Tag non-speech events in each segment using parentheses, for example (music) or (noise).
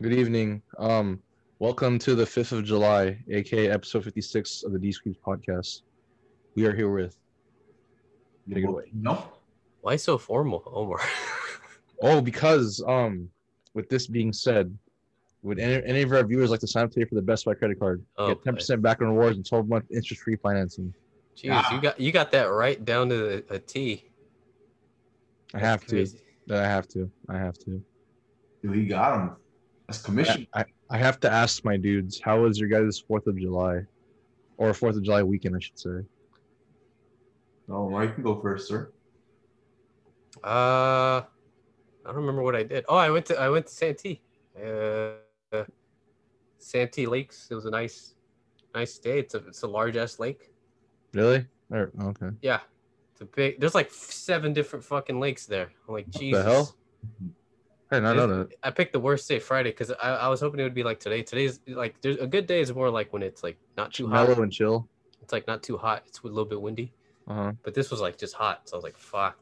Good evening. Um, welcome to the 5th of July, aka episode 56 of the D Squeeze podcast. We are here with. Take it away. No. Why so formal, Omar? (laughs) Oh, because um, with this being said, would any, any of our viewers like to sign up today for the Best Buy credit card? Oh, Get 10% back on rewards and 12 month interest free financing. Jeez, Ah. you got you got that right down to a T. I That's have to. crazy. I have to. I have to. Dude, he got him. That's commission. I, I have to ask my dudes, how was your guys' 4th of July? Or 4th of July weekend, I should say. Oh, well, you can go first, sir. Uh, I don't remember what I did. Oh, I went to I went to Santee. Uh, Santee Lakes. It was a nice, nice day. It's a it's a large ass lake. Really? Or, okay. Yeah, it's a big. There's like seven different fucking lakes there. I'm like, the Jesus. hell? I did know that. I picked the worst day, Friday, because I, I was hoping it would be like today. Today's like there's a good day is more like when it's like not too hot. Mellow and chill. It's like not too hot. It's a little bit windy. Uh huh. But this was like just hot. So I was like, fuck.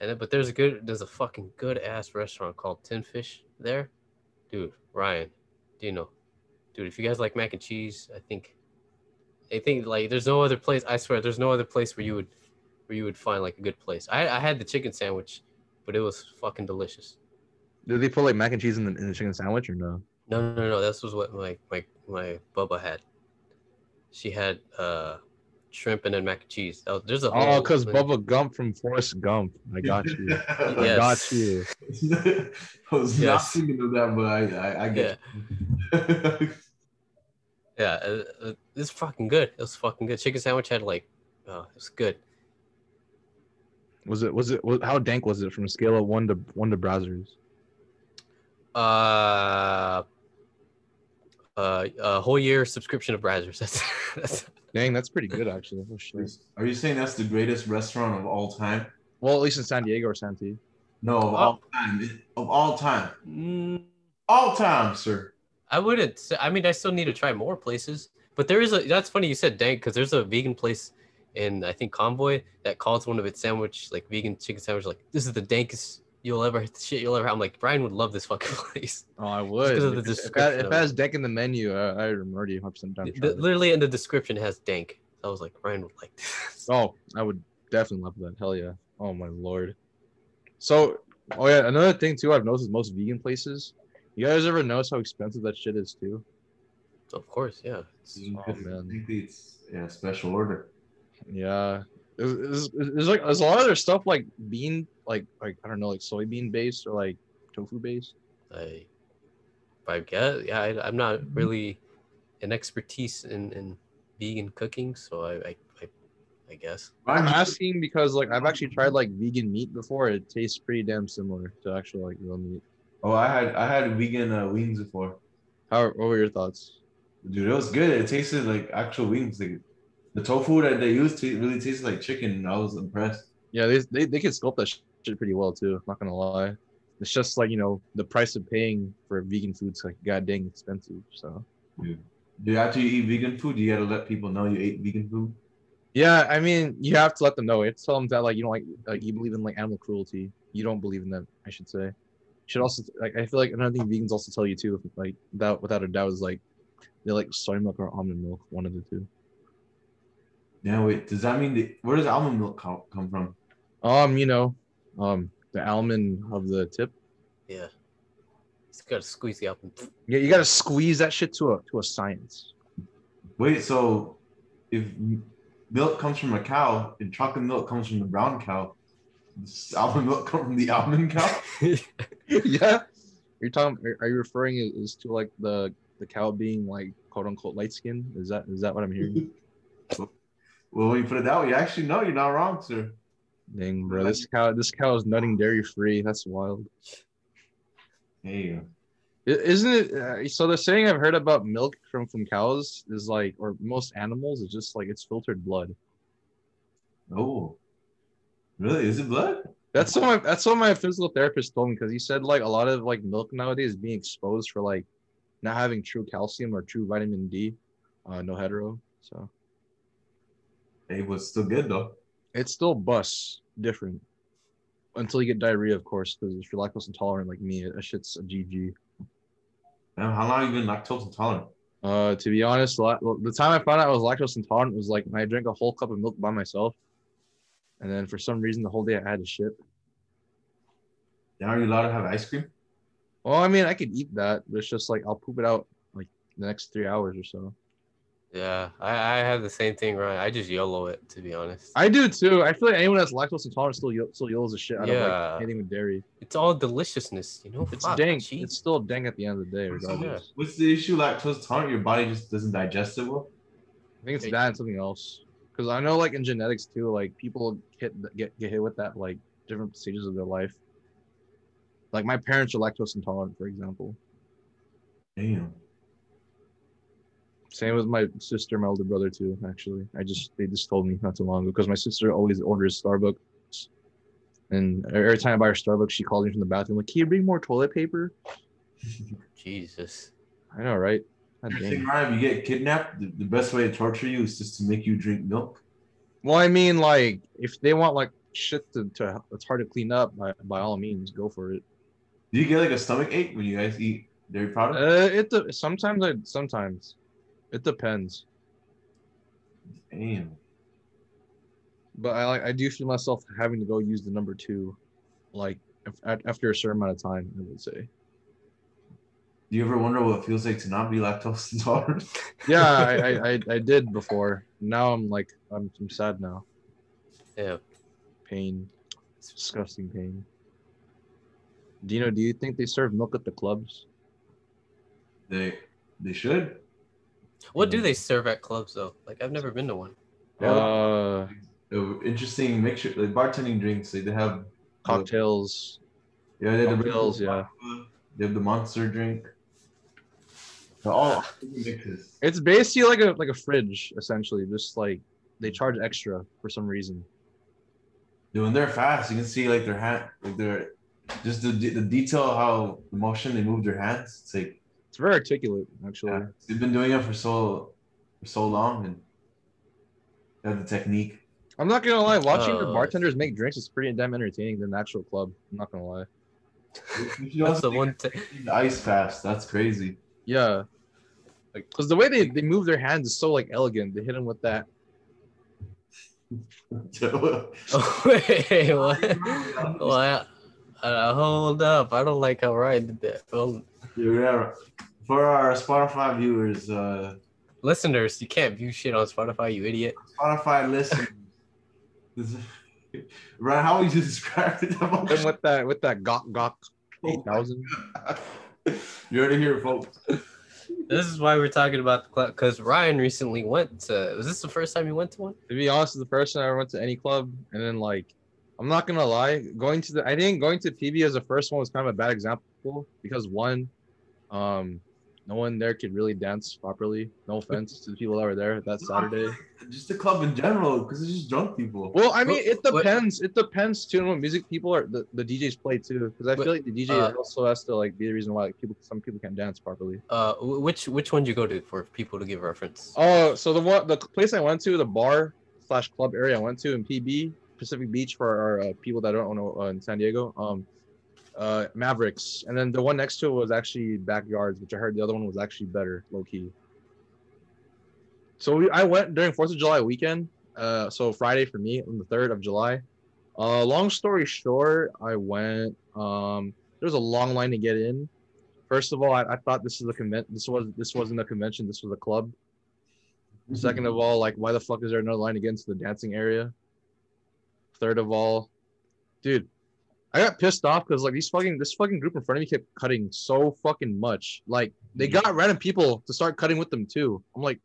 And then, but there's a good, there's a fucking good ass restaurant called Tin Fish there. Dude, Ryan, do you know? Dude, if you guys like mac and cheese, I think, I think like there's no other place. I swear, there's no other place where you would, where you would find like a good place. I, I had the chicken sandwich, but it was fucking delicious. Did they put like mac and cheese in the, in the chicken sandwich or no? No, no, no, no. This was what my my my Bubba had. She had uh shrimp and then mac and cheese. That was- there's a Oh, whole- because Bubba Gump from Forrest Gump. I got you. (laughs) I got you. (laughs) I was not Yes. thinking of that, but I, I, I get you. (laughs) Yeah, uh, uh, it's fucking good. It was fucking good. Chicken sandwich had like, uh, it was good. Was it? Was it? Was, how dank was it from a scale of one to one to Brazzers? Uh, uh, a whole year subscription of Brazzers. (laughs) That's that's. Dang, that's pretty good actually. Oh, shit. Are you saying that's the greatest restaurant of all time? Well, at least in San Diego or Santee. No, of all time. Of all time. Mm, All time, sir. I wouldn't. Say, I mean, I still need to try more places. But there is a. That's funny you said dank because there's a vegan place in I think Convoy that calls one of its sandwich like vegan chicken sandwich like this is the dankest you'll ever shit you'll ever. I'm like Ryan would love this fucking (laughs) place. Oh, I would. 'cause of the If- if, description that- if of it it. has dank in the menu, I, I'm already 100 percent down. The- literally in the description has dank. I was like Ryan would like (laughs) this. Oh, I would definitely love that. Hell yeah. Oh my lord. So, oh yeah, another thing too I've noticed is most vegan places. You guys ever notice how expensive that shit is too? Of course, yeah. It's- Oh, man. I think it's yeah, special order. Yeah. There's, there's, there's like there's a lot of their stuff like bean like like I don't know like soybean based or like tofu based. I, I guess, yeah, I, I'm not really an expertise in, in vegan cooking, so I, I, I, I guess. I'm asking because like I've actually tried like vegan meat before. It tastes pretty damn similar to actual like real meat. Oh, I had I had vegan uh, wings before. How what were your thoughts? Dude, it was good. It tasted like actual wings. Like the tofu that they used to really tasted like chicken. I was impressed. Yeah, they they, they can sculpt that shit pretty well too. Not gonna lie. It's just like you know the price of paying for vegan food's like god dang expensive. So Dude, after you eat vegan food, Do you gotta let people know you ate vegan food. yeah, I mean you have to let them know. To tell them that like you don't like like you believe in like animal cruelty. You don't believe in that. I should say. Should also like I feel like another thing vegans also tell you too like that without a doubt is like they like soy milk or almond milk one of the two. Yeah, wait. Does that mean the, where does almond milk come, come from? Um, you know, um, the almond of the tip. Yeah. It's got to squeeze the apple. Yeah, you gotta squeeze that shit to a to a science. Wait, so if milk comes from a cow and chocolate milk comes from the brown cow, does almond milk come from the almond cow? (laughs) yeah, you're talking. Are, are you referring is, is to like the the cow being like quote unquote light skin? Is that is that what I'm hearing? (laughs) well, when you put it that way, actually, no, you're not wrong, sir. Dang, bro, this cow this cow is nutting dairy free. That's wild. There you I- Isn't it? Uh, so the saying I've heard about milk from from cows is like, or most animals is just like it's filtered blood. Oh, really? Is it blood? That's what my that's what my physical therapist told me because he said like a lot of like milk nowadays is being exposed for like not having true calcium or true vitamin D, uh, no hetero. So It was still good though. it's still bus different until you get diarrhea, of course, because if you're lactose intolerant like me, that shit's a GG. How long have you been lactose intolerant? Uh, to be honest, the time I found out I was lactose intolerant was like when I drank a whole cup of milk by myself, and then for some reason the whole day I had to shit. Then are you allowed to have ice cream? Well, I mean, I could eat that, but it's just like I'll poop it out like the next three hours or so. Yeah, I, I have the same thing, Ryan. I just YOLO it to be honest. I do too. I feel like anyone that's lactose intolerant still yo- still yells the shit out of Yeah. like anything with dairy. It's all deliciousness, you know. It's Fuck, dang. cheese. It's still dang at the end of the day, regardless. What's the issue? Lactose intolerant, your body just doesn't digest it well. I think it's Hey. that and something else. Because I know, like in genetics too, like people hit get get hit with that like different stages of their life. Like my parents are lactose intolerant, for example. Damn. Same with my sister, my older brother too. Actually, I just they just told me not too long ago because my sister always orders Starbucks, and every time I buy her Starbucks, she calls me from the bathroom like, "Can you bring more toilet paper?" (laughs) Jesus. I know, right? God You're dang. saying, Ryan, you get kidnapped, the, the best way to torture you is just to make you drink milk. Well, I mean, like if they want like shit to, to it's hard to clean up, by, by all means, go for it. Do you get like a stomach ache when you guys eat dairy products? Uh, it sometimes I sometimes it depends, Damn. but I like I do feel myself having to go use the number two, like if, at, after a certain amount of time. I would say. Do you ever wonder what it feels like to not be lactose intolerant? (laughs) Yeah, I, I, I (laughs) I did before. Now I'm like I'm, I'm sad now. Yeah. Pain, it's disgusting pain. Dino, do you think they serve milk at the clubs? they they should. What do they serve at clubs though? Like I've never been to one. Yeah. Uh, Uh, interesting mixture, like bartending drinks. Like they have cocktails. Yeah, they have the Cocktails, yeah. They have the monster drink. They're all mixes. It's basically like a like a fridge, essentially. Just like they charge extra for some reason. Dude, when they're fast, you can see like their hand, like their just the the detail how the motion they move their hands. It's like It's very articulate, actually. yeah, they've been doing it for so for so long, and they have the technique. I'm not gonna lie, watching the Uh, bartenders make drinks is pretty damn entertaining than the actual club. I'm not gonna lie. You That's also the one thing. the ice fast. That's crazy. Yeah, like because the way they, they move their hands is so like elegant. They hit them with that. Oh, (laughs) wait, what? (laughs) what? (laughs) Uh, hold up! I don't like how Ryan did that. Well, yeah, for our Spotify viewers, uh, listeners, you can't view shit on Spotify, you idiot. Spotify listeners. (laughs) this- Right, how would you describe it? (laughs) Hit 'em with that with that gok gok eight thousand. (laughs) you already hear it, folks. This is why we're talking about the club because Ryan recently went to. Was this the first time you went to one? To be honest, the first time I ever went to any club, and then like, I'm not gonna lie, going to the I think going to PB as the first one was kind of a bad example because one, um, no one there could really dance properly. No offense to the people that were there that Saturday. (laughs) Just the club in general, because it's just drunk people. Well, I mean, it What- what- depends. It depends too on what music people are the, the DJs play too. Because I But, feel like the DJ uh, also has to like be the reason why like, people some people can't dance properly. Uh, which which one did you go to for people to give reference? Oh, so the one the place I went to, the bar slash club area I went to in PB Pacific Beach for our uh, people that don't know uh, in San Diego, um, uh, Mavericks, and then the one next to it was actually Backyards, which I heard the other one was actually better, low key. So we, I went during Fourth of July weekend, uh, so Friday for me on the third of July. Uh, long story short, I went. Um, there was a long line to get in. First of all, I, I thought this is a convent. This was this wasn't a convention. This was a club. Second of all, like why the fuck is there another line against the dancing area? Third of all, dude, I got pissed off because like these fucking this fucking group in front of me kept cutting so fucking much. Like they got random people to start cutting with them too. I'm like,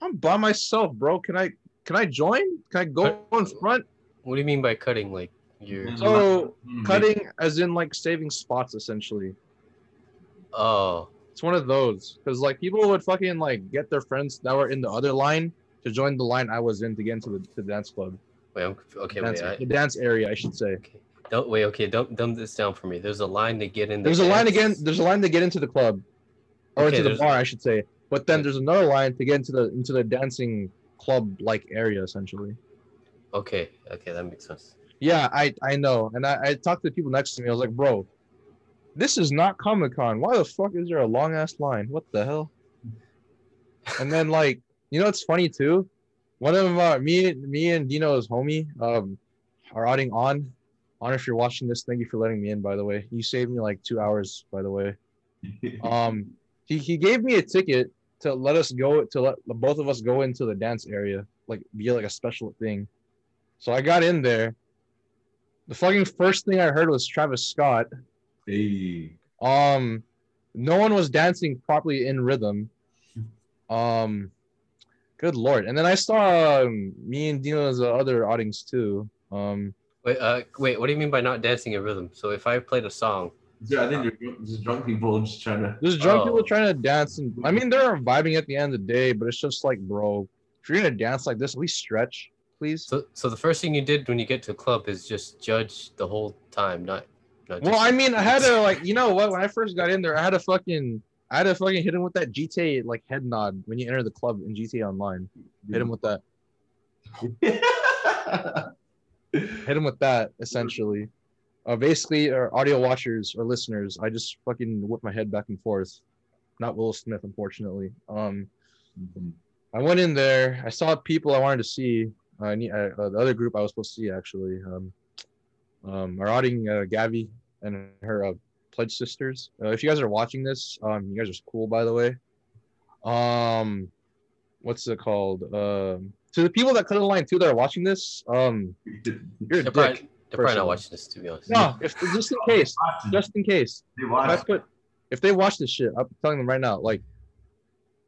I'm by myself, bro. Can I can I join? Can I go in front? What do you mean by cutting? Like you're So Mm, cutting as in like saving spots essentially. oh It's one of those because like people would fucking like get their friends that were in the other line to join the line I was in to get into the, to the dance club. Wait I'm, okay dance, wait I, the dance area, I should say. okay don't wait okay don't dumb this down for me. There's a line to get in. The There's a line again. There's a line to get into the club, or Okay, into the bar, I should say. But then there's another line to get into the into the dancing club like area, essentially. Okay okay that makes sense. Yeah, I I know, and I, I talked to the people next to me. I was like, bro, this is not Comic Con. Why the fuck is there a long ass line? What the hell? And then like, you know, it's funny too. One of uh, me, me and Dino's homie, um, are outing on. On if you're watching this, thank you for letting me in. By the way, you saved me like two hours. By the way, (laughs) um, he he gave me a ticket to let us go to let both of us go into the dance area, like be like a special thing. So I got in there. The fucking first thing I heard was Travis Scott. hey. Um, no one was dancing properly in rhythm. (laughs) Um, good lord! And then I saw um, me and Dino's uh, other outings too. Um, Wait, uh, wait. What do you mean by not dancing in rhythm? So if I played a song, Yeah, I think they're drunk- just drunk people just trying to. there's drunk Oh. people trying to dance, and I mean they're vibing at the end of the day, but it's just like, bro, if you're gonna dance like this, at least stretch, please. so so the first thing you did when you get to a club is just judge the whole time, not. not Well, I mean, I had to like, you know what? When I first got in there, I had to fucking, I had to fucking hit him with that GTA like head nod when you enter the club in GTA Online. Hit him with that. (laughs) Hit him with that essentially. Uh, basically, our audio watchers or listeners, I just fucking whip my head back and forth. Not Will Smith, unfortunately. Um, I went in there. I saw people I wanted to see. Uh, uh, the other group I was supposed to see actually. Um, um, our outing uh, Gavi and her uh, pledge sisters. Uh, if you guys are watching this, um, you guys are cool by the way. Um, what's it called? Um, to the people that cut the line too that are watching this, um, you're a they're dick. probably, they're probably not watching this to be honest. No, if just in case, just in case. They If I watch. put, if they watch this shit, I'm telling them right now, like,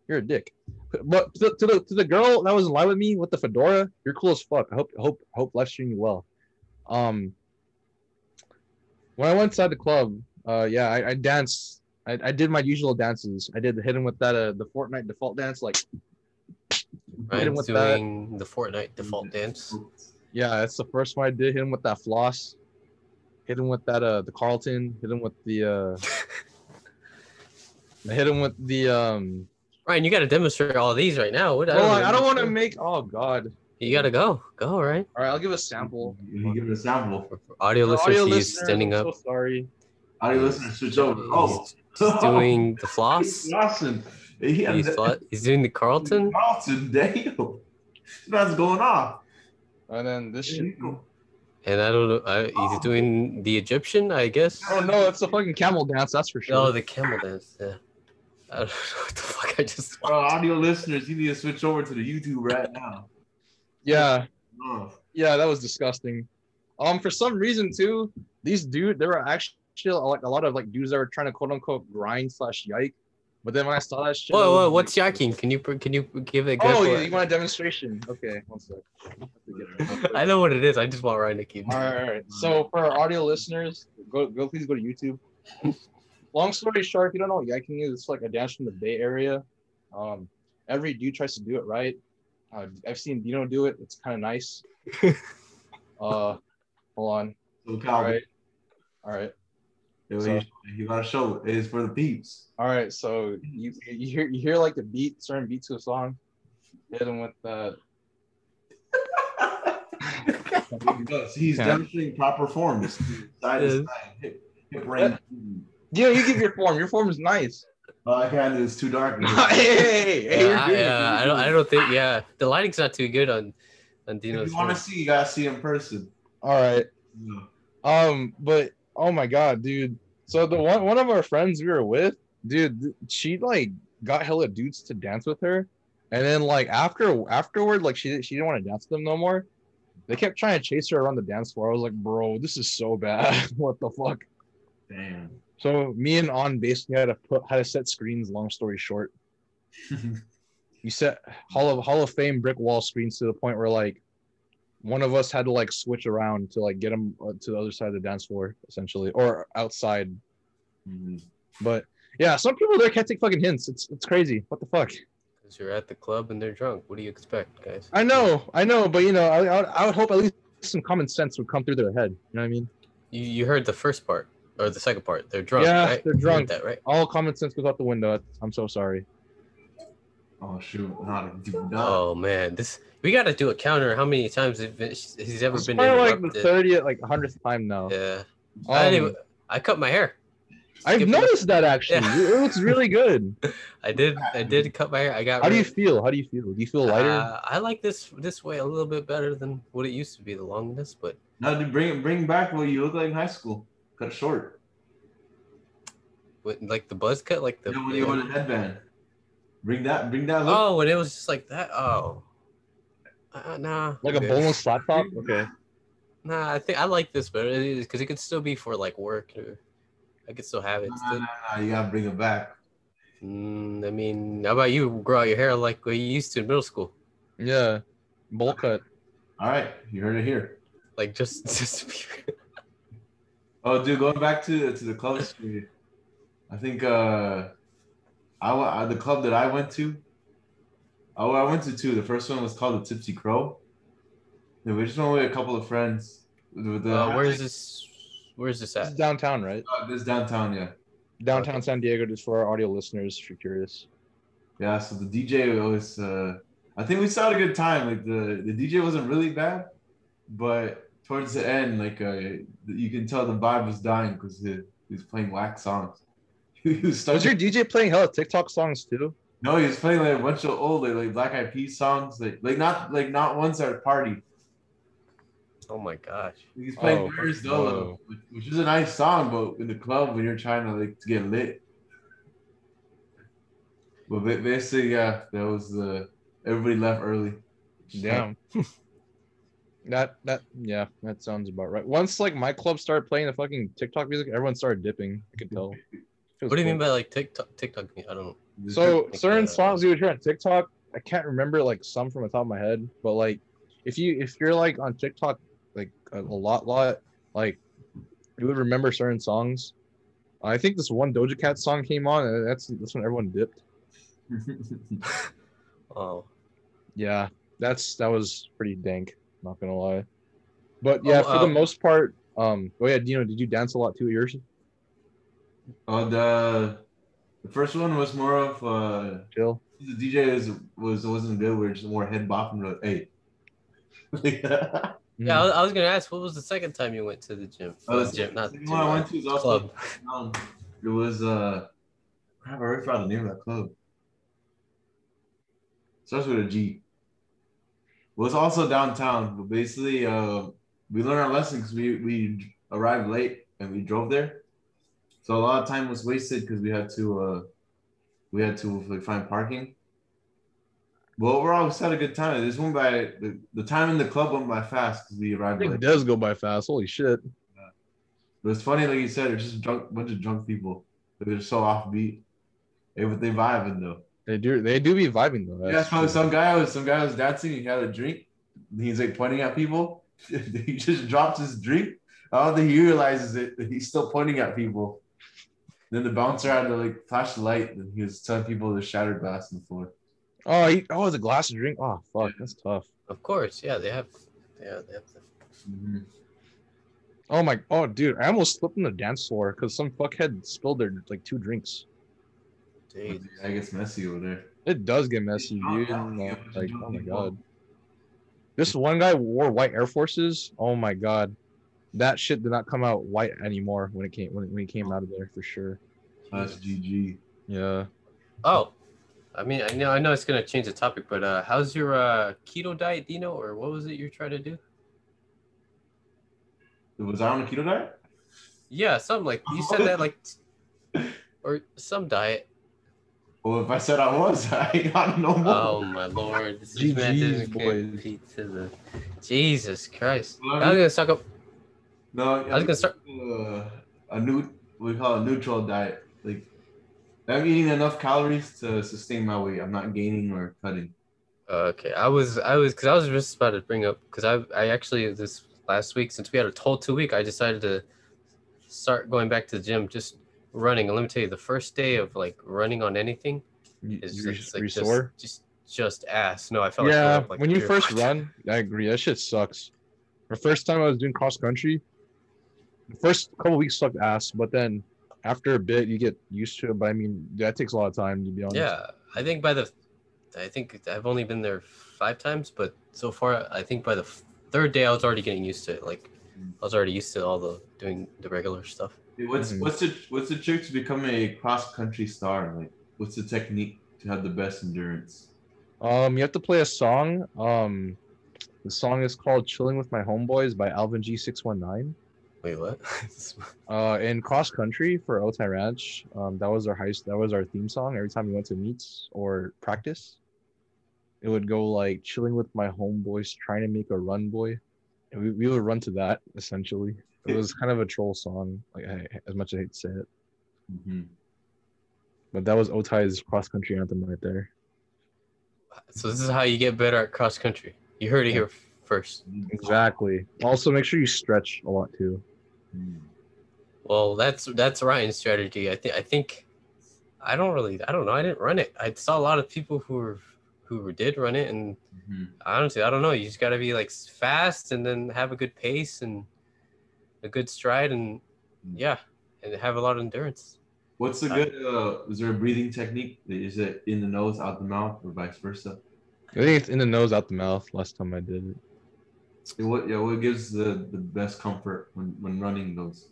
you're a dick. But to, to the to the girl that was in line with me with the fedora, you're cool as fuck. I hope hope hope life stream you well. Um, when I went inside the club, uh, yeah, I, I danced. I, I did my usual dances. I did the hit him with that uh the Fortnite default dance, like hit him Ryan's with that. doing the Fortnite default dance. Yeah, that's the first one I did. Hit him with that floss. Hit him with that uh the Carlton. Hit him with the uh. I hit him with the um. Ryan, you got to demonstrate all these right now. What? Well, I don't want to make. Oh God. You got to go. Go, Ryan. All right, I'll give a sample. You give it a sample. For for audio listeners, audio he's listeners, standing I'm up. So sorry. Audio listeners, switch over. Oh, He's doing the (laughs) floss. Lawson. He He's, the- fla- he's doing the Carlton. (laughs) Carlton, damn. That's going off. And then this shit. And I don't know. I, he's doing the Egyptian, I guess. Oh no, it's a fucking camel dance. That's for sure. No, the camel dance. Yeah. I don't (laughs) know what the fuck I just. Bro, audio listeners, you need to switch over to the YouTube right now. yeah, Oh. yeah, that was disgusting. Um, for some reason too, these dude, there were actually like a lot of like dudes that were trying to quote unquote grind slash yike. But then when I saw that shit, I Whoa, was whoa, like- what's yaking? Can you can you give it? Oh, you, you want a demonstration? Okay, one sec. I know what it is. I just want Ryan to keep. All right, all right. So for our audio listeners, go go please go to YouTube. Long story short, if you don't know what yiking is, it's like a dance from the Bay Area. Um, every dude tries to do it right. Uh, I've seen Dino do it. It's kind of nice. (laughs) uh, hold on. So, All Calvin, right, all right, you, So- you gotta show it. It's for the peeps. all right. So you you hear you hear like the beat, certain beat to a song. Hit him with the. He does. He's Yeah. demonstrating proper forms. Side to Yeah. hip, hip range. Dino, you give your form. Your form is nice. Uh, I can't. It's too dark. (laughs) hey, hey, hey, hey, you're Yeah, I, good, uh, I don't. I don't think. Yeah, the lighting's not too good on on Dino's. If you want to see, you gotta see in person. All right. Yeah. Um, but oh my god, dude. So the one one of our friends we were with, dude, she like got hella dudes to dance with her, and then like after afterward, like she she didn't want to dance with them no more. They kept trying to chase her around the dance floor. I was like, bro, this is so bad. (laughs) what the fuck? Damn. So me and On basically had to put had to set screens. Long story short, (laughs) you set Hall of Hall of Fame brick wall screens to the point where like one of us had to like switch around to like get them to the other side of the dance floor essentially or outside. Mhm. But yeah, some people there can't take fucking hints. It's it's crazy. What the fuck? Because you're at the club and they're drunk. What do you expect, guys? I know, I know, but you know, I I would, I would hope at least some common sense would come through their head. You know what I mean? You you heard the first part or the second part? They're drunk. Yeah, right? they're drunk. That right? All common sense goes out the window. I'm so sorry. Oh shoot! Not do not. Oh man, this we got to do a counter. How many times have he's ever It's been probably like the interrupted? thirtieth, like hundredth time now. yeah. Um, I, didn't even- I cut my hair. I've skipping- noticed that actually. Yeah. It looks really good. (laughs) I did. I did cut my hair. I got. How do you feel? How do you feel? Do you feel lighter? Uh, I like this this way a little bit better than what it used to be, the longness. But No, dude, bring bring back what you look like in high school. Cut short. with, like the buzz cut, like the. You know, when you wore the headband. Bring that. Bring that look. oh, and it was just like that. Oh. Uh, nah. like a okay. boneless flat top? Okay. Nah, I think I like this better because it could still be for like work. Or I could still have it. Nah, Still. nah, nah, you gotta bring it back. Mm, I mean, how about you grow out your hair like what you used to in middle school? Yeah. Bowl cut. All right, you heard it here. Like just, (laughs) just Oh, dude, going back to to the club I think uh, I, wa- uh, the club that I went to. Oh, I went to two. The first one was called the Tipsy Crow. Yeah, we just went with a couple of friends. With the, uh, where's this? Where's this This at? is downtown, right? uh, this downtown? Yeah, Downtown Okay. San Diego, just for our audio listeners, if you're curious. yeah. So the DJ was. Uh, I think we still had a good time. Like the the DJ wasn't really bad, but towards the end, like uh, you can tell the vibe was dying because he, he was playing whack songs. (laughs) he was Was your DJ playing hella TikTok songs too? No, he was playing like a bunch of old like, like Black Eyed Peas songs, like like not like not ones at a party. Oh my gosh. He's playing Oh, Paris. Dolo, which, which is a nice song, but in the club when you're trying to like to get lit. But ba- basically, yeah, that was the everybody left early. Damn. (laughs) that that yeah, that sounds about right. Once like my club started playing the fucking TikTok music, everyone started dipping. I could tell. (laughs) It was What do you cool. mean by like TikTok? TikTok? I don't know. So Like, certain uh, songs you would hear on TikTok, I can't remember like some from the top of my head, but like if you if you're like on TikTok like a, a lot lot like you would remember certain songs. I think this one Doja Cat song came on, and that's that's when everyone dipped. (laughs) Oh, Yeah, that's that was pretty dank. Not gonna lie, but yeah, Oh, for the um, most part, um. Oh yeah, Dino, did you dance a lot too? at Yours, Oh, the the first one was more of uh chill. the DJ was was wasn't good. We are just more head bopping. like, Hey. (laughs) yeah. I was, I was gonna ask, what was the second time you went to the gym? Oh, the gym, not second gym, one I went to is also club. Um, it was uh, crap. I already forgot the name of that club. Starts with a G. It was also downtown, but basically, uh, we learned our lesson because we we arrived late and we drove there, so a lot of time was wasted because we had to uh, we had to like, find parking. But overall, we had a good time. This went by the, the time in the club went by fast because we arrived It does go by fast. Holy shit. But it's funny, like you said, it's just drunk, bunch of drunk people. They're so offbeat. They they vibing though. They do they do be vibing though. Yeah, That's so true. some guy was some guy was dancing. He had a drink. He's like pointing at people. (laughs) he just drops his drink. I don't think he realizes it. He's still pointing at people. Then the bouncer had to like flash the light, and he was telling people to shatter glass on the floor. Oh, he, oh, the glass of drink. Oh, fuck, that's tough. Of course, yeah. They have. Yeah, they have. The, mm-hmm. Oh my, oh dude, I almost slipped on the dance floor because some fuckhead spilled their like two drinks. dude, I guess messy over there. It does get messy, dude. yeah, and, yeah, but like, oh my god. This one guy wore white Air Forces. Oh my god, that shit did not come out white anymore when it came when, it- when he came out of there for sure. That's GG. Yeah. Oh, I mean, I know, I know it's gonna change the topic, but uh, how's your uh, keto diet, Dino, or what was it you're trying to do? Was I on a keto diet? Yeah, something like you said that like, (laughs) or some diet. Well, if I said I was, (laughs) I don't know more. Oh my lord, this is man didn't boys. compete to the Jesus Christ. I'm gonna suck up. No, I was gonna start. uh, a new we call a neutral diet. Like I'm eating enough calories to sustain my weight. I'm not gaining or cutting. Okay, I was I was because I was just about to bring up because I I actually this last week since we had a whole two week I decided to start going back to the gym just running and let me tell you the first day of like running on anything is you, just you like just, sore? just just ass. No, I felt like yeah. throwing up, like when you first run, I agree. That shit sucks. The first time I was doing cross country, the first couple weeks sucked ass, but then after a bit you get used to it. But I mean, that takes a lot of time to be honest. Yeah, I think by the, I think I've only been there five times, but so far I think by the third day I was already getting used to it. Like I was already used to all the doing the regular stuff. Hey, What's Mhm. what's the what's the trick to become a cross country star? Like, what's the technique to have the best endurance? Um, you have to play a song. Um, the song is called "Chilling with My Homeboys" by Alvin G six one nine. Wait, what? (laughs) Uh, in cross country for Otay Ranch, um, that was our high. That was our theme song. Every time we went to meets or practice, it would go like "Chilling with my homeboys, trying to make a run, boy," and we, we would run to that essentially. It was kind of a troll song, like I, as much as I hate to say it, hmm but that was Otay's cross country anthem right there. so this is how you get better at cross country. You heard it here first. Exactly. Also, make sure you stretch a lot too. Mm-hmm. Well, that's that's Ryan's strategy. I think I think I don't really I don't know. I didn't run it. I saw a lot of people who were who did run it, and Mhm. honestly, I don't know. You just got to be like fast and then have a good pace and a good stride, and yeah, and have a lot of endurance. What's the good? Uh, is there a breathing technique? Is it in the nose, out the mouth, or vice versa? I think it's in the nose, out the mouth. Last time I did it. And what? Yeah, what gives the, the best comfort when, when running those?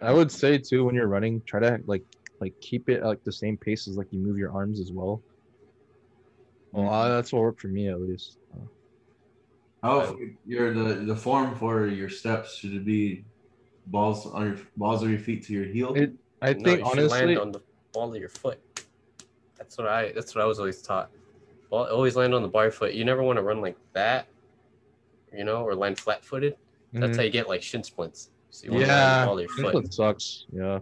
I would say too when you're running, try to like like keep it at, like the same pace as like you move your arms as well. Well, uh, that's what worked for me at least. Uh, How your the the form for your steps should it be balls on your balls of your feet to your heel? It- I No, think you honestly, land on the ball of your foot. That's what I that's what I was always taught. Ball, always land on the bar foot. You never want to run like that, you know, or land flat footed. That's mhm. how you get like shin splints. So you want to land on yeah, the ball of your foot. it sucks. Yeah,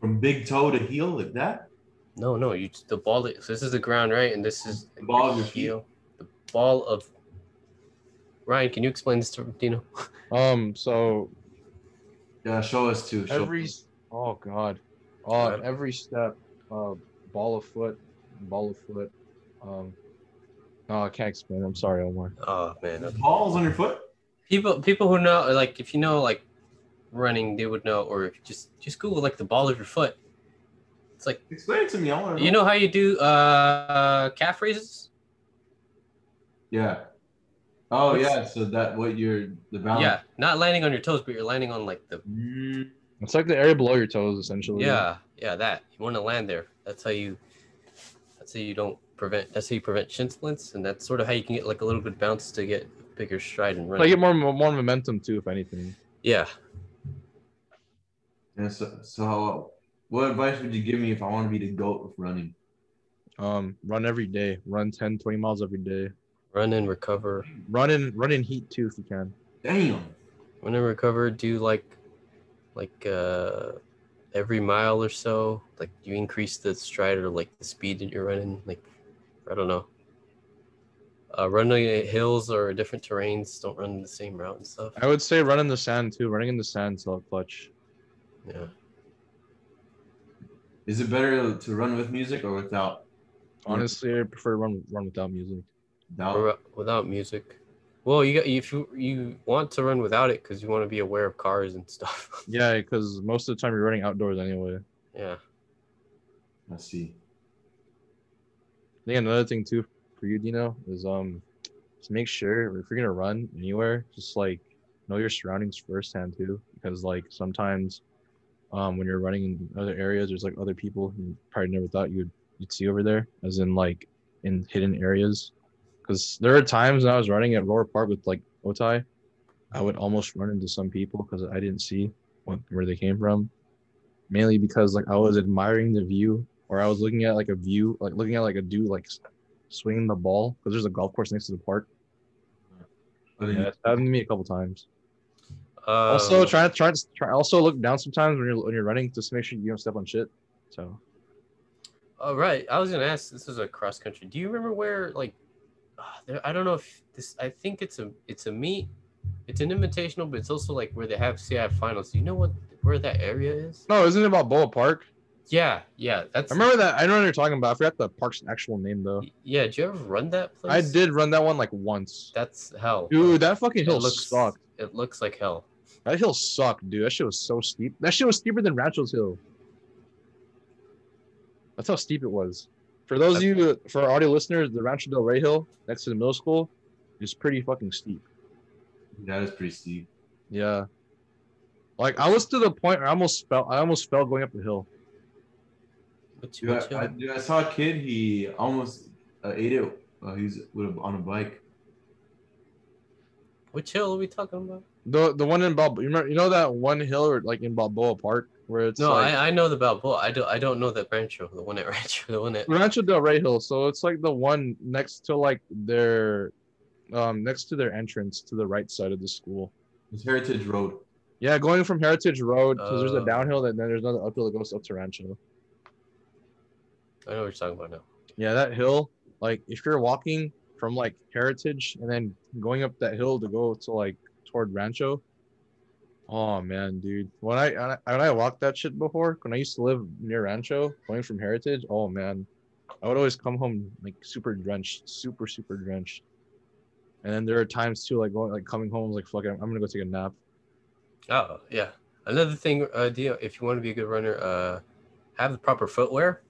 From big toe to heel like that? No, no, you the ball. So this is the ground, right? And this is The ball of your feet. heel. The ball of. Ryan, can you explain this to Dino? (laughs) um. So Yeah, show us too. Show every us. oh god, uh, every step, uh, ball of foot, ball of foot. Um, oh, I can't explain. I'm sorry, Omar. Oh man, okay. balls on your foot. people people who know like if you know like running, they would know, or if you just just Google like the ball of your foot. It's like Explain it to me. I want to you know how you do uh calf raises. Yeah. Oh What's- yeah. So that what you're the balance. Yeah, not landing on your toes, but you're landing on like the Mm, It's like the area below your toes, essentially. yeah yeah that you want to land there. That's how you. That's how you don't prevent. That's how you prevent shin splints, and that's sort of how you can get like a little bit bounce to get bigger stride and run. Like get more more momentum too, if anything. yeah, and so so how, what advice would you give me if I want to be the goat of running? Um, run every day. Run 10, 20 miles every day. run and recover. Run in run in heat too if you can. Damn. Run and recover. Do like, like uh, every mile or so. Like you increase the stride or like the speed that you're running. Like, I don't know. Uh, running hills or different terrains. Don't run the same route and stuff. I would say run in the sand too. Running in the sand is a clutch. Yeah. Is it better to run with music or without? Honestly, I prefer to run run without music. Without. Without music. Well, you got if you you want to run without it because you want to be aware of cars and stuff. (laughs) Yeah, because most of the time you're running outdoors anyway. yeah. I see. I think another thing too for you, Dino, is um, just make sure if you're gonna run anywhere, just like know your surroundings firsthand too, because like sometimes, um, when you're running in other areas, there's like other people you probably never thought you'd you'd see over there, as in like in hidden areas. Because there are times when I was running at Rohr Park with like Otay, I would almost run into some people because I didn't see what, where they came from. Mainly because like I was admiring the view, or I was looking at like a view, like looking at like a dude like swinging the ball because there's a golf course next to the park. Then Yeah, it's happened to me a couple times. Uh, also, try to try to try. Also, look down sometimes when you're when you're running, just to make sure you don't step on shit. So All right, I was gonna ask. This is a cross country. Do you remember where like, uh, there, I don't know if this. I think it's a it's a meet. It's an invitational, but it's also like where they have CIF finals. Do you know what where that area is? no, isn't it about Boa Park? Yeah, yeah. That's I remember that. I know what you're talking about. I forgot the park's actual name though. Yeah, did you ever run that place? I did run that one like once. That's hell. Dude, that fucking it hill looks sucked. It looks like hell. That hill sucked, dude. That shit was so steep. That shit was steeper than Rancho's Hill. That's how steep it was. For those of you, for our audio listeners, the Rancho Del Rey Hill next to the middle school is pretty fucking steep. that is pretty steep. Yeah. Like I was to the point where I almost fell. I almost fell going up the hill. Which, Dude, which, I, I, uh, dude, I saw a kid. He almost uh, ate it. Uh, he's with a, on a bike. which hill are we talking about? The the one in Balboa. You remember? You know that one hill or like in Balboa Park where it's No, like I, I know the Balboa. I don't I don't know that Rancho, the one at (laughs) Rancho, the one at Rancho Del Rey Hill. So it's like the one next to like their, um, next to their entrance to the right side of the school. It's Heritage Road. Yeah, going from Heritage Road because there's a Oh. downhill and then there's another uphill that goes up to Rancho. I know what you're talking about now. Yeah, that hill. Like if you're walking from like Heritage and then going up that hill to go to like toward Rancho. Oh man, dude. When I when I, walked that shit before, when I used to live near Rancho, going from Heritage, oh man, I would always come home like super drenched, super super drenched. And then there are times too, like going like coming home, like fuck it, I'm gonna go take a nap. Oh yeah. Another thing, uh, Dino, if you want to be a good runner, uh, have the proper footwear.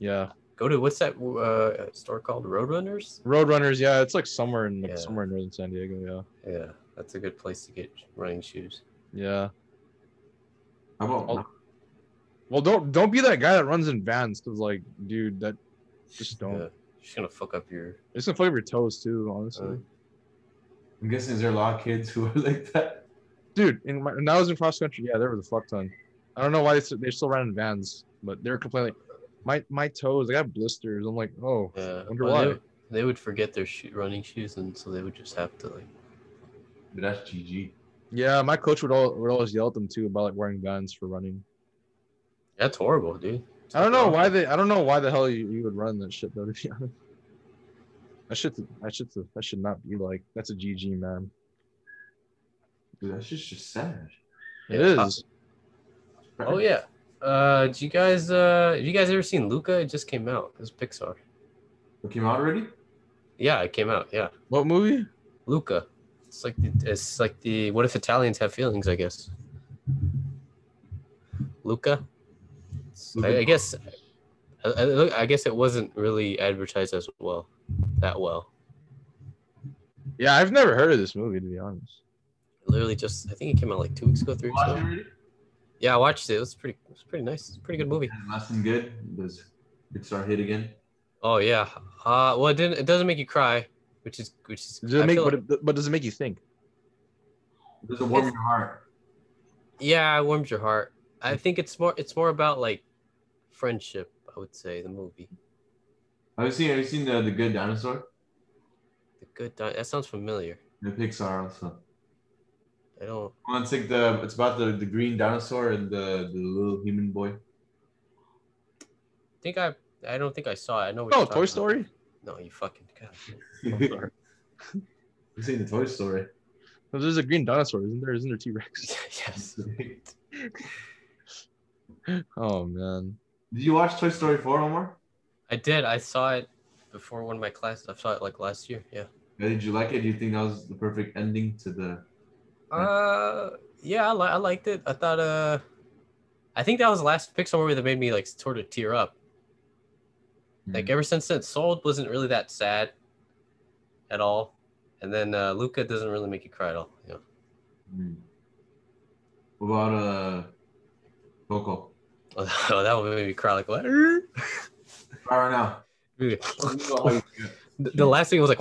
Yeah, Go to what's that uh, store called? Roadrunners. Roadrunners. Yeah, it's like somewhere in Yeah. somewhere in northern San Diego. Yeah, Yeah, that's a good place to get running shoes. yeah. How about. Well, don't don't be that guy that runs in vans, cause like, dude, that just don't. Yeah, just gonna fuck up your. It's gonna fuck up your toes too, honestly. Uh, I'm guessing is there a lot of kids who are (laughs) like that? Dude, in my, when I was in cross country, yeah, there was a fuck ton. I don't know why they, s- they still ran in vans, but they were complaining. My my toes, I got blisters. I'm like, oh, yeah. wonder well, why. They, would- they would forget their shoe, running shoes, and so they would just have to like. But that's GG. yeah. My coach would all would always yell at them too about like wearing guns for running. That's horrible, dude. I don't know why they. I don't know why the hell you, you would run that shit though. To be (laughs) honest, that should that should that should not be like. That's a GG man. Dude, that's just just sad. It Yeah. is. Oh yeah. Uh, did you guys uh, have you guys ever seen Luca? It just came out. It was Pixar. It came out already? Yeah, it came out. Yeah, What movie? Luca. It's like the, it's like the what if Italians have feelings? I guess. Luca. I, I guess. I, I, I guess it wasn't really advertised as well, that well. Yeah, I've never heard of this movie to be honest. Literally, just I think it came out like two weeks ago, three weeks Watched it ago. Already? Yeah, I watched it. It was pretty. It was pretty nice. It's a pretty good movie. Lasting good. Does Pixar hit again? Oh yeah. Uh, well, it didn't. It doesn't make you cry, which is which is. Does it I make but, like- it, but does it make you think? Does it warm your heart? yeah, it warms your heart. I think it's more. It's more about like friendship. I would say the movie. Have you seen have you seen the, the good dinosaur? The good. Di- that sounds familiar. The Pixar also. I don't. Well, it's like the it's about the, the green dinosaur and the, the little human boy. I think I. I don't think I saw it. I know. What Oh, Toy Story. About. No, you fucking. God. (laughs) I'm sorry. You've seen the Toy Story. Well, There's a green dinosaur, isn't there? Isn't there T Rex? (laughs) yes. (laughs) Oh man. Did you watch Toy Story 4, Omar? I did. I saw it before one of my classes. I saw it like last year. Yeah. Yeah, Did you like it? Do you think that was the perfect ending to the? Uh, yeah, I, li- I liked it. I thought, uh, I think that was the last Pixar movie that made me like sort of tear up. Like Hmm. ever since then, Soul wasn't really that sad at all, and then uh, Luca doesn't really make you cry at all. You know? Hmm. What about uh, Coco? (laughs) Oh, that one made me cry like what? (laughs) Right right now. (laughs) the, last thing was like,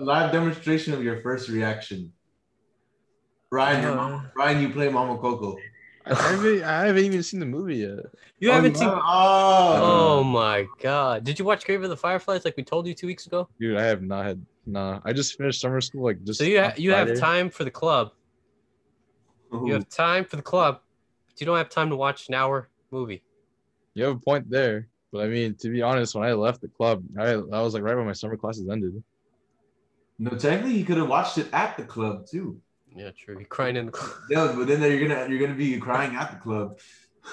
live demonstration of your first reaction. Ryan, your mom, Uh. Ryan, you play Mama Coco. I haven't, I haven't even seen the movie yet. you Oh, haven't seen. Oh, Oh my god! Did you watch Grave of the Fireflies like we told you two weeks ago? Dude, I have not had nah. I just finished summer school like just So you ha- on you have time for the club. You have time for the club, but you don't have time to watch an hour movie. You have a point there. But I mean, to be honest, when I left the club, I, I was like right when my summer classes ended. No, technically, you could have watched it at the club too. Yeah, true. You're crying in the club. (laughs) Yeah, but then you're gonna you're gonna be crying at the club.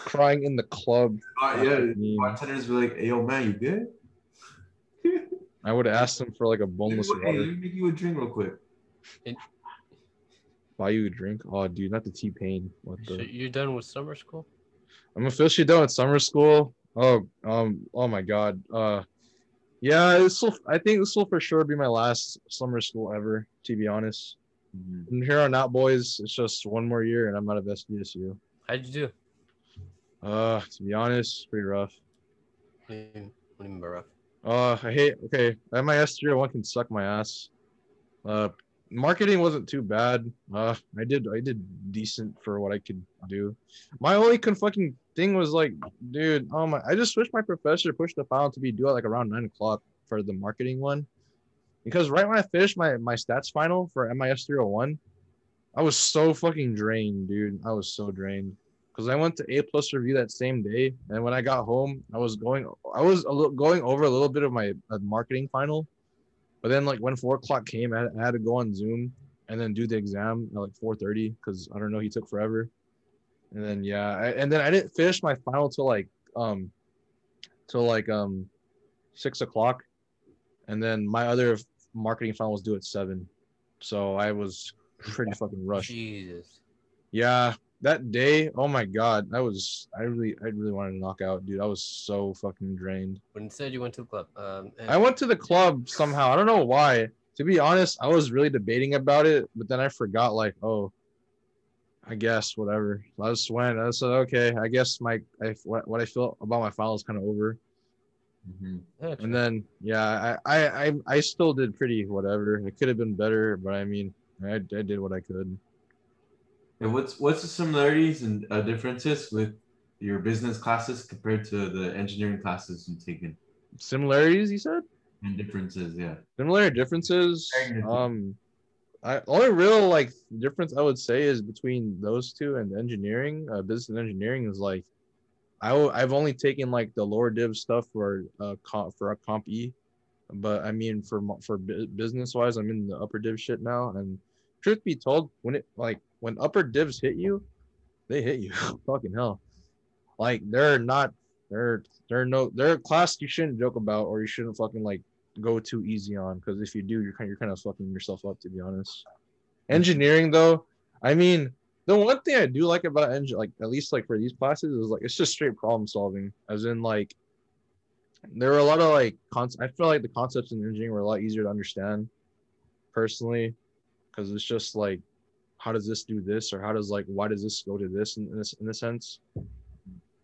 Crying in the club. (laughs) Uh, yeah, bartenders were like, "Hey, yo, man, you good? I would have asked him for like a Hey, boneless let water. me make you a drink real quick." Buy you a drink. Oh, dude, not the T Pain. What So the? you're done with summer school? I'm officially done with summer school. Oh, um, oh my god. Uh, yeah, this will. I think this will for sure be my last summer school ever. To be honest, Mhm. From here on out, boys, it's just one more year, and I'm out of SDSU. How'd you do? Uh, to be honest, pretty rough. What do you mean, what do you mean by rough? Uh, I hate. Okay, MIS three one can suck my ass. Uh, marketing wasn't too bad. Uh, I did I did decent for what I could do. My only con fucking thing was like, dude, oh my! I just wish my professor pushed the file to be due at like around nine o'clock for the marketing one, because right when I finished my my stats final for MIS three hundred one, I was so fucking drained, dude. I was so drained. Because I went to A plus review that same day, and when I got home, I was going, I was a little, going over a little bit of my uh, marketing final, but then like when four o'clock came, I had, I had to go on Zoom and then do the exam at like four thirty because I don't know, he took forever, and then yeah, I, and then I didn't finish my final till like um, till like um, six o'clock, and then my other marketing final was due at seven, so I was pretty fucking rushed. Jesus. Yeah, that day, oh my god, I was I really I really wanted to knock out, dude. I was so fucking drained. But instead, you went to the club. Um, and I went to the club somehow. I don't know why. To be honest, I was really debating about it, but then I forgot like, oh, I guess whatever. I just went. I said, okay, I guess my I, what, what I feel about my file is kind of over. Mhm. And then yeah, I I I, I still did pretty whatever. It could have been better, but I mean, I, I did what I could. And what's what's the similarities and uh, differences with your business classes compared to the engineering classes you've taken? Similarities, you said? And differences, yeah. similar differences um i only real like difference i would say is between those two and engineering uh, business and engineering is like i w- i've only taken like the lower div stuff for uh comp, for a comp e but i mean for for bu- business wise i'm in the upper div shit now and truth be told when it like when upper divs hit you they hit you. (laughs) Fucking hell. Like they're not they're they're no they're a class you shouldn't joke about or you shouldn't fucking like go too easy on because if you do you're kind you're kind of fucking yourself up to be honest. Engineering though i mean the one thing i do like about engine like at least like for these classes is like it's just straight problem solving as in like there are a lot of like cons- i feel like the concepts in engineering were a lot easier to understand personally because it's just like how does this do this or how does like why does this go to this in, in this in a sense?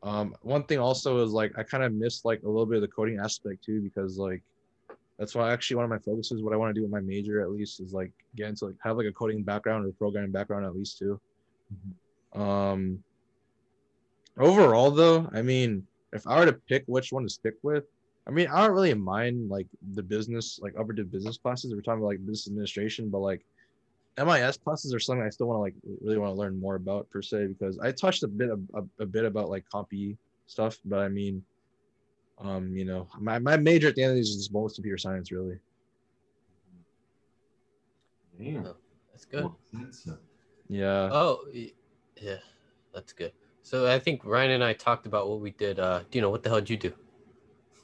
Um one thing also is like i kind of miss like a little bit of the coding aspect too because like that's why actually one of my focuses what i want to do with my major at least is like get into like have like a coding background or programming background at least too um overall though i mean if i were to pick which one to stick with i mean i don't really mind like the business like upper div business classes we're talking about like business administration but like MIS classes are something I still want to like really want to learn more about per se because I touched a bit of, a, a bit about like CompE stuff, but I mean, um, you know, my, my major at the end of these is just most computer science really. Damn. That's good. Makes sense. Yeah. Oh, yeah, that's good. So I think Ryan and I talked about what we did. Uh, do you know what the hell did you do?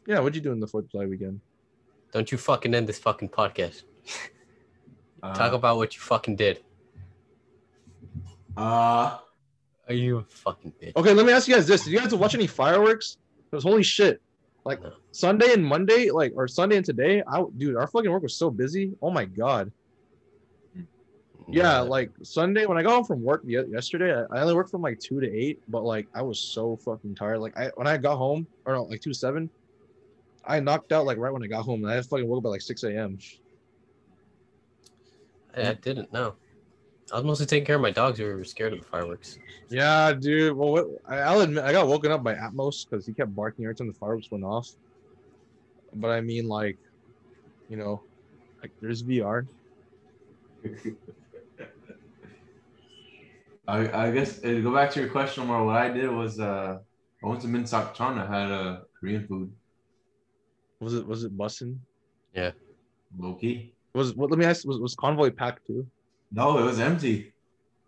Yeah. What'd you do in the Fourth of July weekend? Don't you fucking end this fucking podcast. Talk Uh, about what you fucking did. uh, Are you a fucking bitch? Okay, let me ask you guys this: Did you guys watch any fireworks? Because holy shit, like No. Sunday and Monday, like or Sunday and today, I dude, our fucking work was so busy. Oh my god. Yeah, like Sunday when I got home from work yesterday, I- I only worked from like two to eight, but like I was so fucking tired. Like I when I got home, or no, like two to seven, I knocked out like right when I got home, and I fucking woke up at like six a.m. I, I didn't know. I was mostly taking care of my dogs who were scared of the fireworks. Yeah, dude. Well, what, I, I'll admit, I got woken up by Atmos because he kept barking every time the fireworks went off. But I mean, like, you know, like there's VR. (laughs) I, I guess uh, to go back to your question more. What I did was uh, I went to Min Sok Chon. I had uh, Korean food, Was it was it bussin'? Yeah. Low key. Was what? Let me ask. Was was convoy packed too? No, it was empty.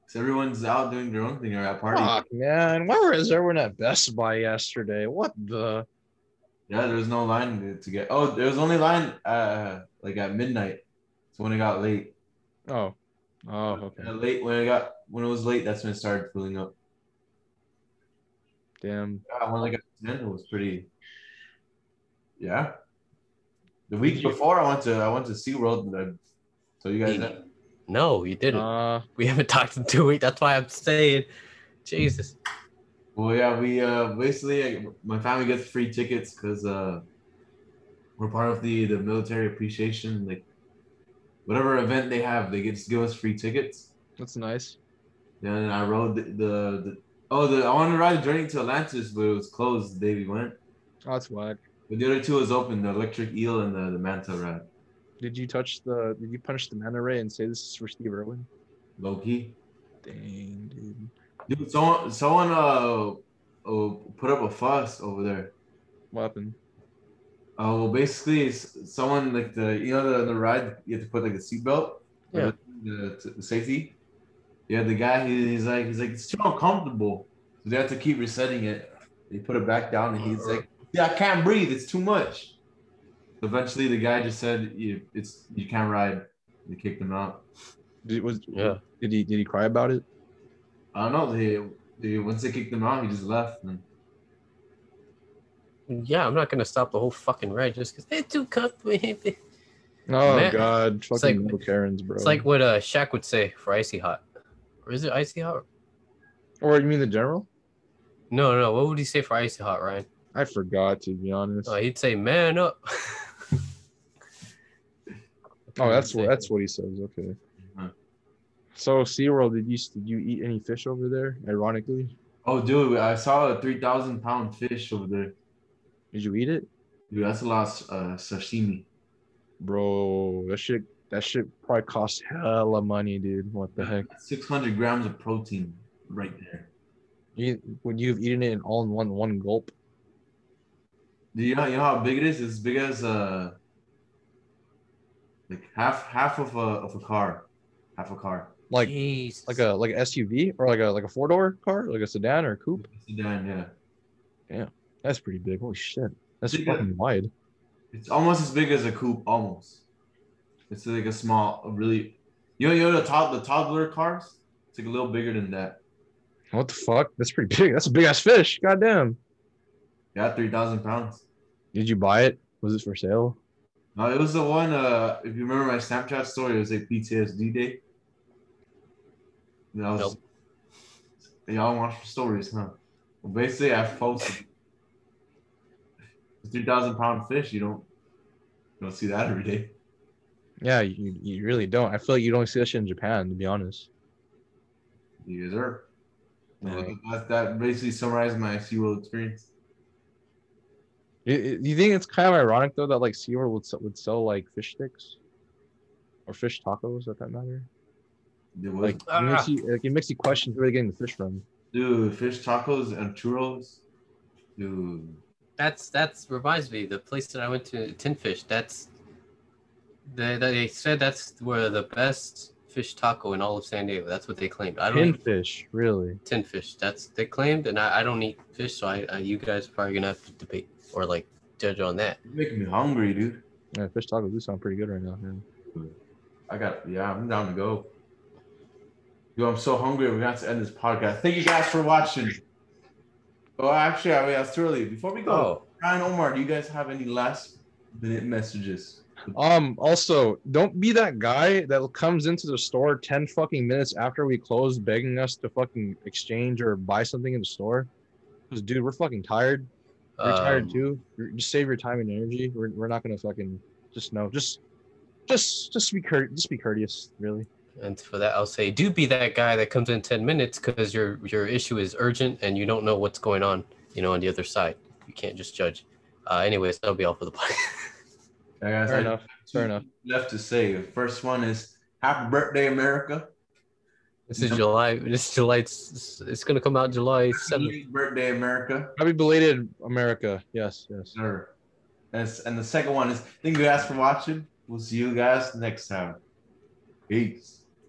So everyone's out doing their own thing or at party. Fuck, man. Where was everyone at Best Buy yesterday? What the? Yeah, there was no line to get. Oh, there was only line uh like at midnight. So when it got late, Oh, oh, okay. Uh, late when it got when it was late, that's when it started filling up. Damn. Yeah, when I got ten, it was pretty. Yeah. The week before, I went to I went to SeaWorld. Did I tell you guys Hey. that? No, you didn't. Uh, we haven't talked in two weeks. That's why I'm saying, Jesus. Well, yeah, we uh basically uh, my family gets free tickets because uh we're part of the the military appreciation like whatever event they have, they get to give us free tickets. that's nice. And I rode the, the, the oh the I wanted to ride the journey to Atlantis, but it was closed the day we went. Oh, that's whack. But the other two was open, the electric eel and the, the manta ride. Did you touch the? Did you punch the manta ray and say this is for Steve Irwin? Loki. Dang, dude. Dude, someone someone uh, uh put up a fuss over there. What happened? Oh, well, basically, someone like the you know the the ride you have to put like a seatbelt. Yeah. The, the, the safety. Yeah, the guy he, he's like he's like it's too uncomfortable, so they have to keep resetting it. They put it back down, and he's like, "Yeah, I can't breathe. It's too much." Eventually, the guy just said, "You it's you can't ride." They kicked him out. Did was Yeah. Did he did he cry about it? I don't know. They, they once they kicked him out, he just left. And Yeah, I'm not gonna stop the whole fucking ride just because they're too comfortable. (laughs) Oh Man, God, fucking like- Karens, bro. It's like what uh Shaq would say for icy hot. Or is it icy hot? or you mean the general? No, no. What would he say for icy hot, Ryan? I forgot to be honest. Oh, he'd say, "Man up." (laughs) oh, that's what that's what he says. Okay. Huh. So SeaWorld, did you did you eat any fish over there? Ironically, oh, dude, I saw a three thousand pound fish over there. did you eat it, Dude, that's a lot of uh, sashimi. bro? That shit that shit probably cost hella money, dude. What the heck? Six hundred grams of protein right there. You, would you have eaten it in all in one one gulp? Do you know, you know how big it is? It's as big as uh like half half of a of a car, half a car. Like Jeez. like a like a SUV or like a like a four door car, like a sedan or a coupe? Sedan, yeah. Yeah, that's pretty big. Holy shit, that's Big, fucking wide. It's almost as big as a coupe, almost. It's like a small, a really. You know, you know the top the toddler cars. It's like a little bigger than that. What the fuck? That's pretty big. That's a big ass fish. Goddamn. Yeah, three thousand pounds. Did you buy it? Was it for sale? No, it was the one. Uh, if you remember my Snapchat story, it was like PTSD day. And I was, Nope. Y'all watch the stories, huh? Well, basically, I posted a three thousand pound fish. You don't, you don't see that every day. Yeah, you, you really don't. I feel like you don't see that shit in Japan, to be honest. You guys are. That, that basically summarized my SeaWorld experience. You, you think it's kind of ironic though that like SeaWorld would sell, would sell like fish sticks or fish tacos at that matter? It was, Like, it makes you, like it makes you question where they're getting the fish from. dude, fish tacos and churros. Dude, That's that's reminds me the place that I went to Tin Fish. That's they they said that's where the best fish taco in all of San Diego. That's what they claimed. I don't eat Pinfish, really? tin fish. That's they claimed, and I, I don't eat fish, so I, I you guys are probably gonna have to debate or like judge on that. you're making me hungry, dude. Yeah, fish tacos do sound pretty good right now. Yeah. I got, yeah, I'm down to go. Dude, I'm so hungry. We got to end this podcast. Thank you guys for watching. Oh, actually, I mean, that's too early. Before we go, Oh, Ryan Omar, do you guys have any last minute messages? Um. Also, don't be that guy that comes into the store ten fucking minutes after we close, begging us to fucking exchange or buy something in the store. Because, dude, we're fucking tired. You're tired um, too. You're, just save your time and energy. We're, we're not gonna fucking just no. Just, just, just be cur- Just be courteous, really. And for that, I'll say, do be that guy that comes in ten minutes because your your issue is urgent and you don't know what's going on. You know, on the other side, you can't just judge. Uh, anyways, that'll be all for the (laughs) podcast. Yeah, guys, Fair I- enough. Fair enough. Left to say. The first one is Happy Birthday, America. This is July. This is July. It's, it's gonna come out July seventh. Happy birthday, America. Happy belated America. Yes, yes. Sure. And, and the second one is thank you guys for watching. We'll see you guys next time. Peace.